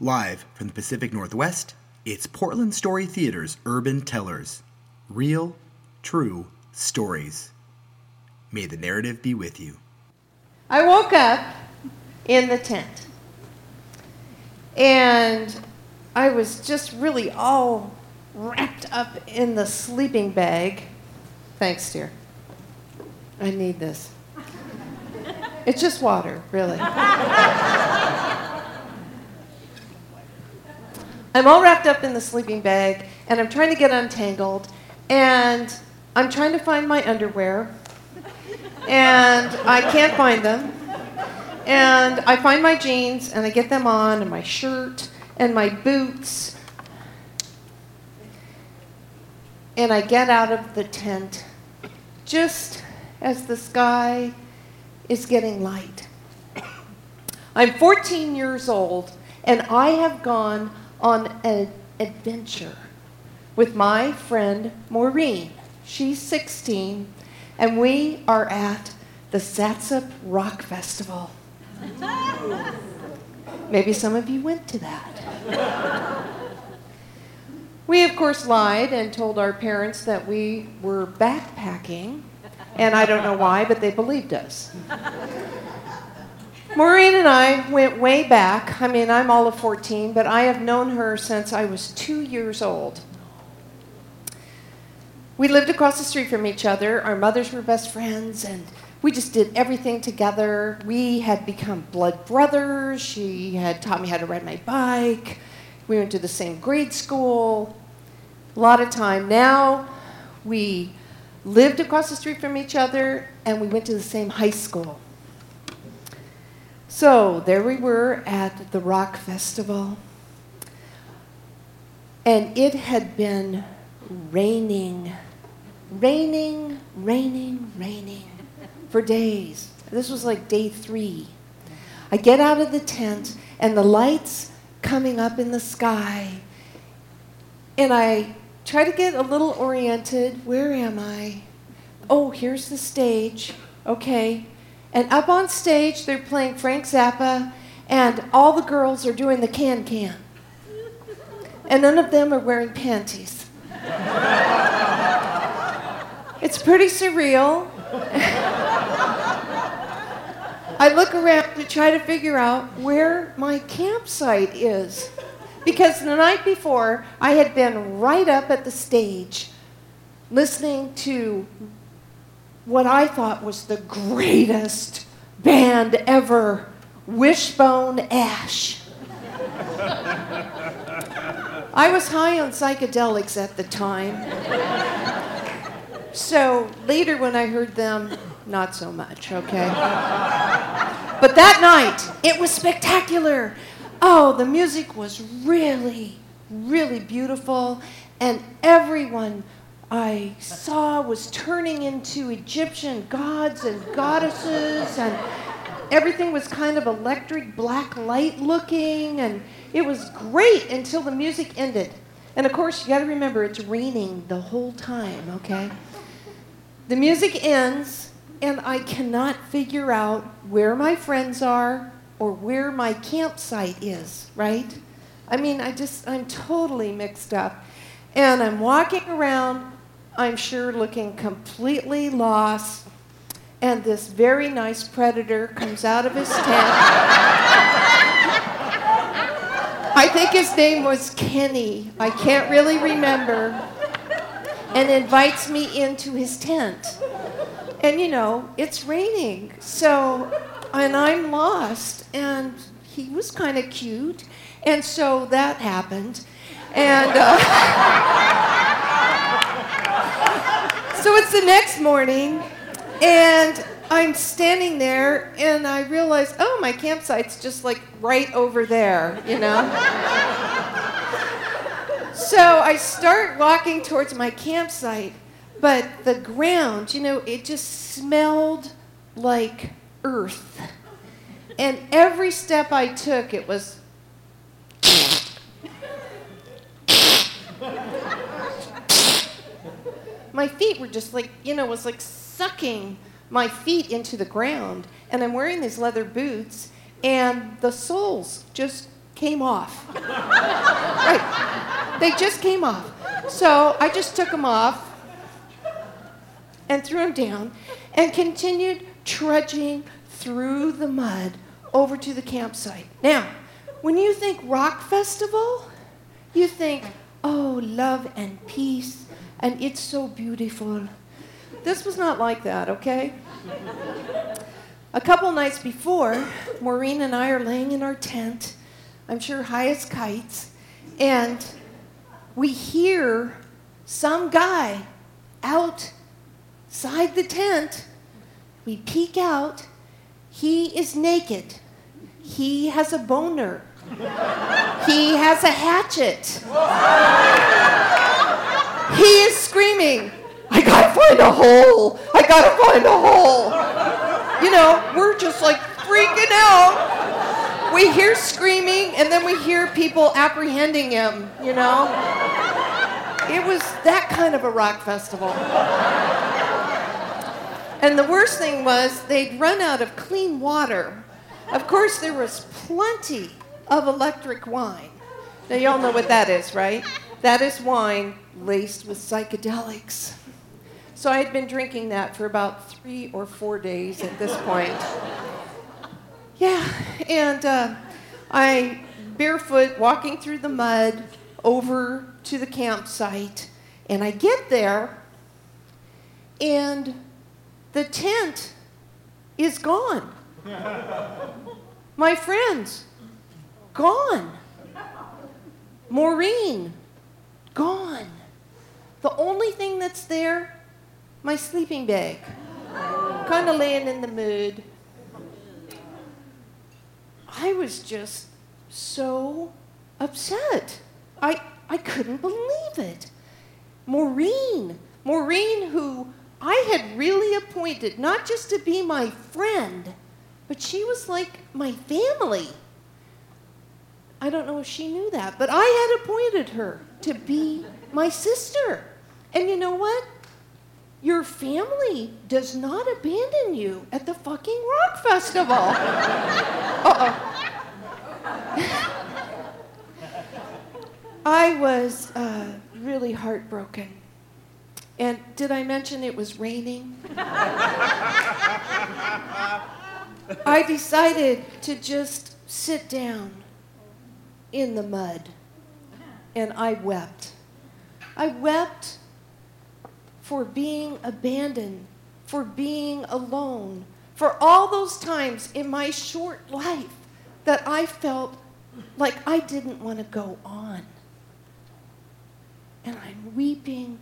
Live from the Pacific Northwest, it's Portland Story Theater's Urban Tellers. Real, true stories. May the narrative be with you. I woke up in the tent. And I was just really all wrapped up in the sleeping bag. Thanks, dear. I need this. It's just water, really. I'm all wrapped up in the sleeping bag, and I'm trying to get untangled, and I'm trying to find my underwear, and I can't find them. And I find my jeans, and I get them on, and my shirt, and my boots. And I get out of the tent just as the sky is getting light. I'm 14 years old, and I have gone on an adventure with my friend Maureen. She's 16, and we are at the Satsop Rock Festival. Maybe some of you went to that. we, of course, lied and told our parents that we were backpacking, and I don't know why, but they believed us. Maureen and I went way back. I mean, I'm all of 14, but I have known her since I was two years old. We lived across the street from each other. Our mothers were best friends, and we just did everything together. We had become blood brothers. She had taught me how to ride my bike. We went to the same grade school. A lot of time. Now we lived across the street from each other, and we went to the same high school. So there we were at the rock festival, and it had been raining, raining, raining, raining for days. This was like day three. I get out of the tent, and the lights coming up in the sky, and I try to get a little oriented. Where am I? Oh, here's the stage. Okay. And up on stage, they're playing Frank Zappa, and all the girls are doing the can can. And none of them are wearing panties. it's pretty surreal. I look around to try to figure out where my campsite is. Because the night before, I had been right up at the stage listening to what I thought was the greatest band ever, Wishbone Ash. I was high on psychedelics at the time. So later, when I heard them, not so much, okay? But that night, it was spectacular. Oh, the music was really, really beautiful, and everyone I saw was turning into Egyptian gods and goddesses, and everything was kind of electric black light looking, and it was great until the music ended. And of course, you got to remember it's raining the whole time, okay? The music ends, and I cannot figure out where my friends are or where my campsite is, right? I mean, I just, I'm totally mixed up. And I'm walking around I'm sure, looking completely lost. And this very nice predator comes out of his tent. I think his name was Kenny. I can't really remember. And invites me into his tent. And you know, it's raining. So, and I'm lost. And he was kind of cute. And so that happened. And. Uh, so it's the next morning, and I'm standing there, and I realize, oh, my campsite's just like right over there, you know? so I start walking towards my campsite, but the ground, you know, it just smelled like earth. And every step I took, it was my feet were just like, you know, was like sucking my feet into the ground. And I'm wearing these leather boots, and the soles just came off. right. They just came off. So I just took them off and threw them down and continued trudging through the mud over to the campsite. Now, when you think rock festival, you think, oh, love and peace, and it's so beautiful. This was not like that, okay? A couple nights before, Maureen and I are laying in our tent, I'm sure high as kites, and we hear some guy outside the tent. We peek out. He is naked. He has a boner. He has a hatchet. He is screaming, I gotta find a hole. I gotta find a hole. You know, we're just like freaking out. We hear screaming and then we hear people apprehending him, you know? It was that kind of a rock festival. And the worst thing was they'd run out of clean water. Of course, there was plenty of electric wine. Now, y'all know what that is, right? That is wine laced with psychedelics. So I had been drinking that for about three or four days at this point. Yeah, and uh, I, barefoot, walking through the mud over to the campsite, and I get there, and the tent is gone. My friends, gone. Maureen, gone. The only thing that's there, my sleeping bag. kind of laying in the mood. I was just so upset. I, I couldn't believe it. Maureen, Maureen, who I had really appointed not just to be my friend, but she was like my family. I don't know if she knew that, but I had appointed her to be my sister. And you know what? Your family does not abandon you at the fucking rock festival. I was uh, really heartbroken. And did I mention it was raining? I decided to just sit down in the mud and I wept. I wept for being abandoned, for being alone, for all those times in my short life that I felt like I didn't want to go on. And I'm weeping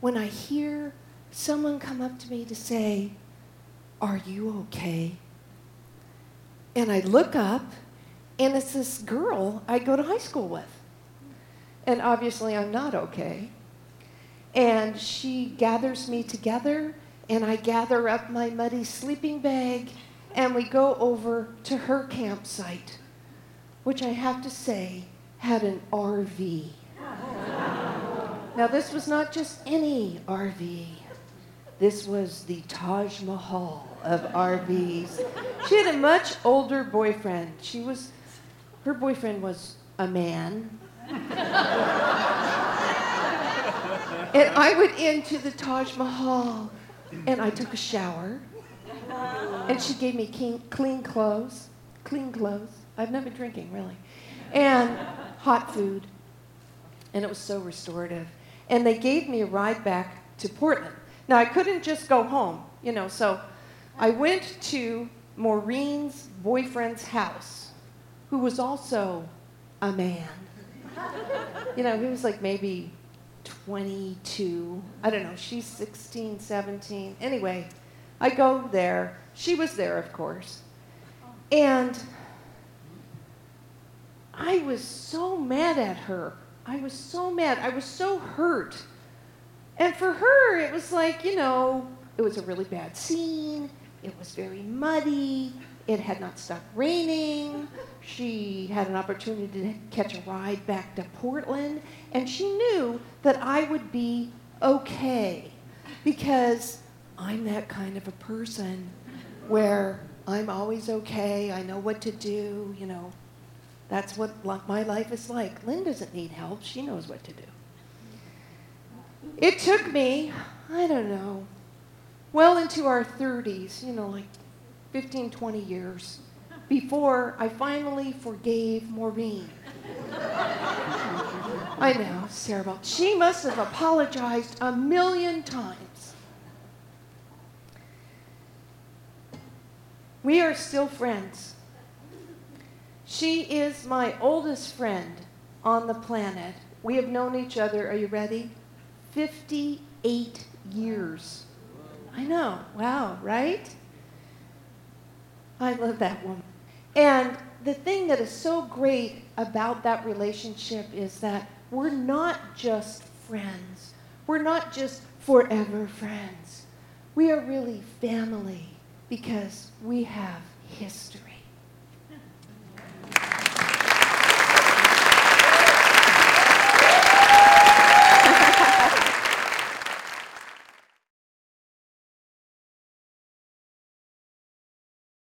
when I hear someone come up to me to say, Are you okay? And I look up, and it's this girl I go to high school with. And obviously, I'm not okay. And she gathers me together, and I gather up my muddy sleeping bag, and we go over to her campsite, which I have to say had an RV. now, this was not just any RV. This was the Taj Mahal of RVs. She had a much older boyfriend. She was, her boyfriend was a man. And I went into the Taj Mahal and I took a shower. And she gave me clean, clothes, clean clothes. I've never been drinking, really. And hot food. And it was so restorative. And they gave me a ride back to Portland. Now, I couldn't just go home, you know, so I went to Maureen's boyfriend's house, who was also a man. You know, he was like maybe 22. I don't know, she's 16, 17. Anyway, I go there. She was there, of course. And I was so mad at her. I was so mad. I was so hurt and for her, it was like, you know, it was a really bad scene. It was very muddy. It had not stopped raining. She had an opportunity to catch a ride back to Portland. And she knew that I would be okay because I'm that kind of a person where I'm always okay. I know what to do, you know. That's what my life is like. Lynn doesn't need help, she knows what to do. It took me, I don't know, well into our 30s, you know, like 15, 20 years, before I finally forgave Maureen. I know, terrible. She must have apologized a million times. We are still friends. She is my oldest friend on the planet. We have known each other, are you ready? 58 years. I know, wow, right? I love that woman. And the thing that is so great about that relationship is that we're not just friends. We're not just forever friends. We are really family because we have history.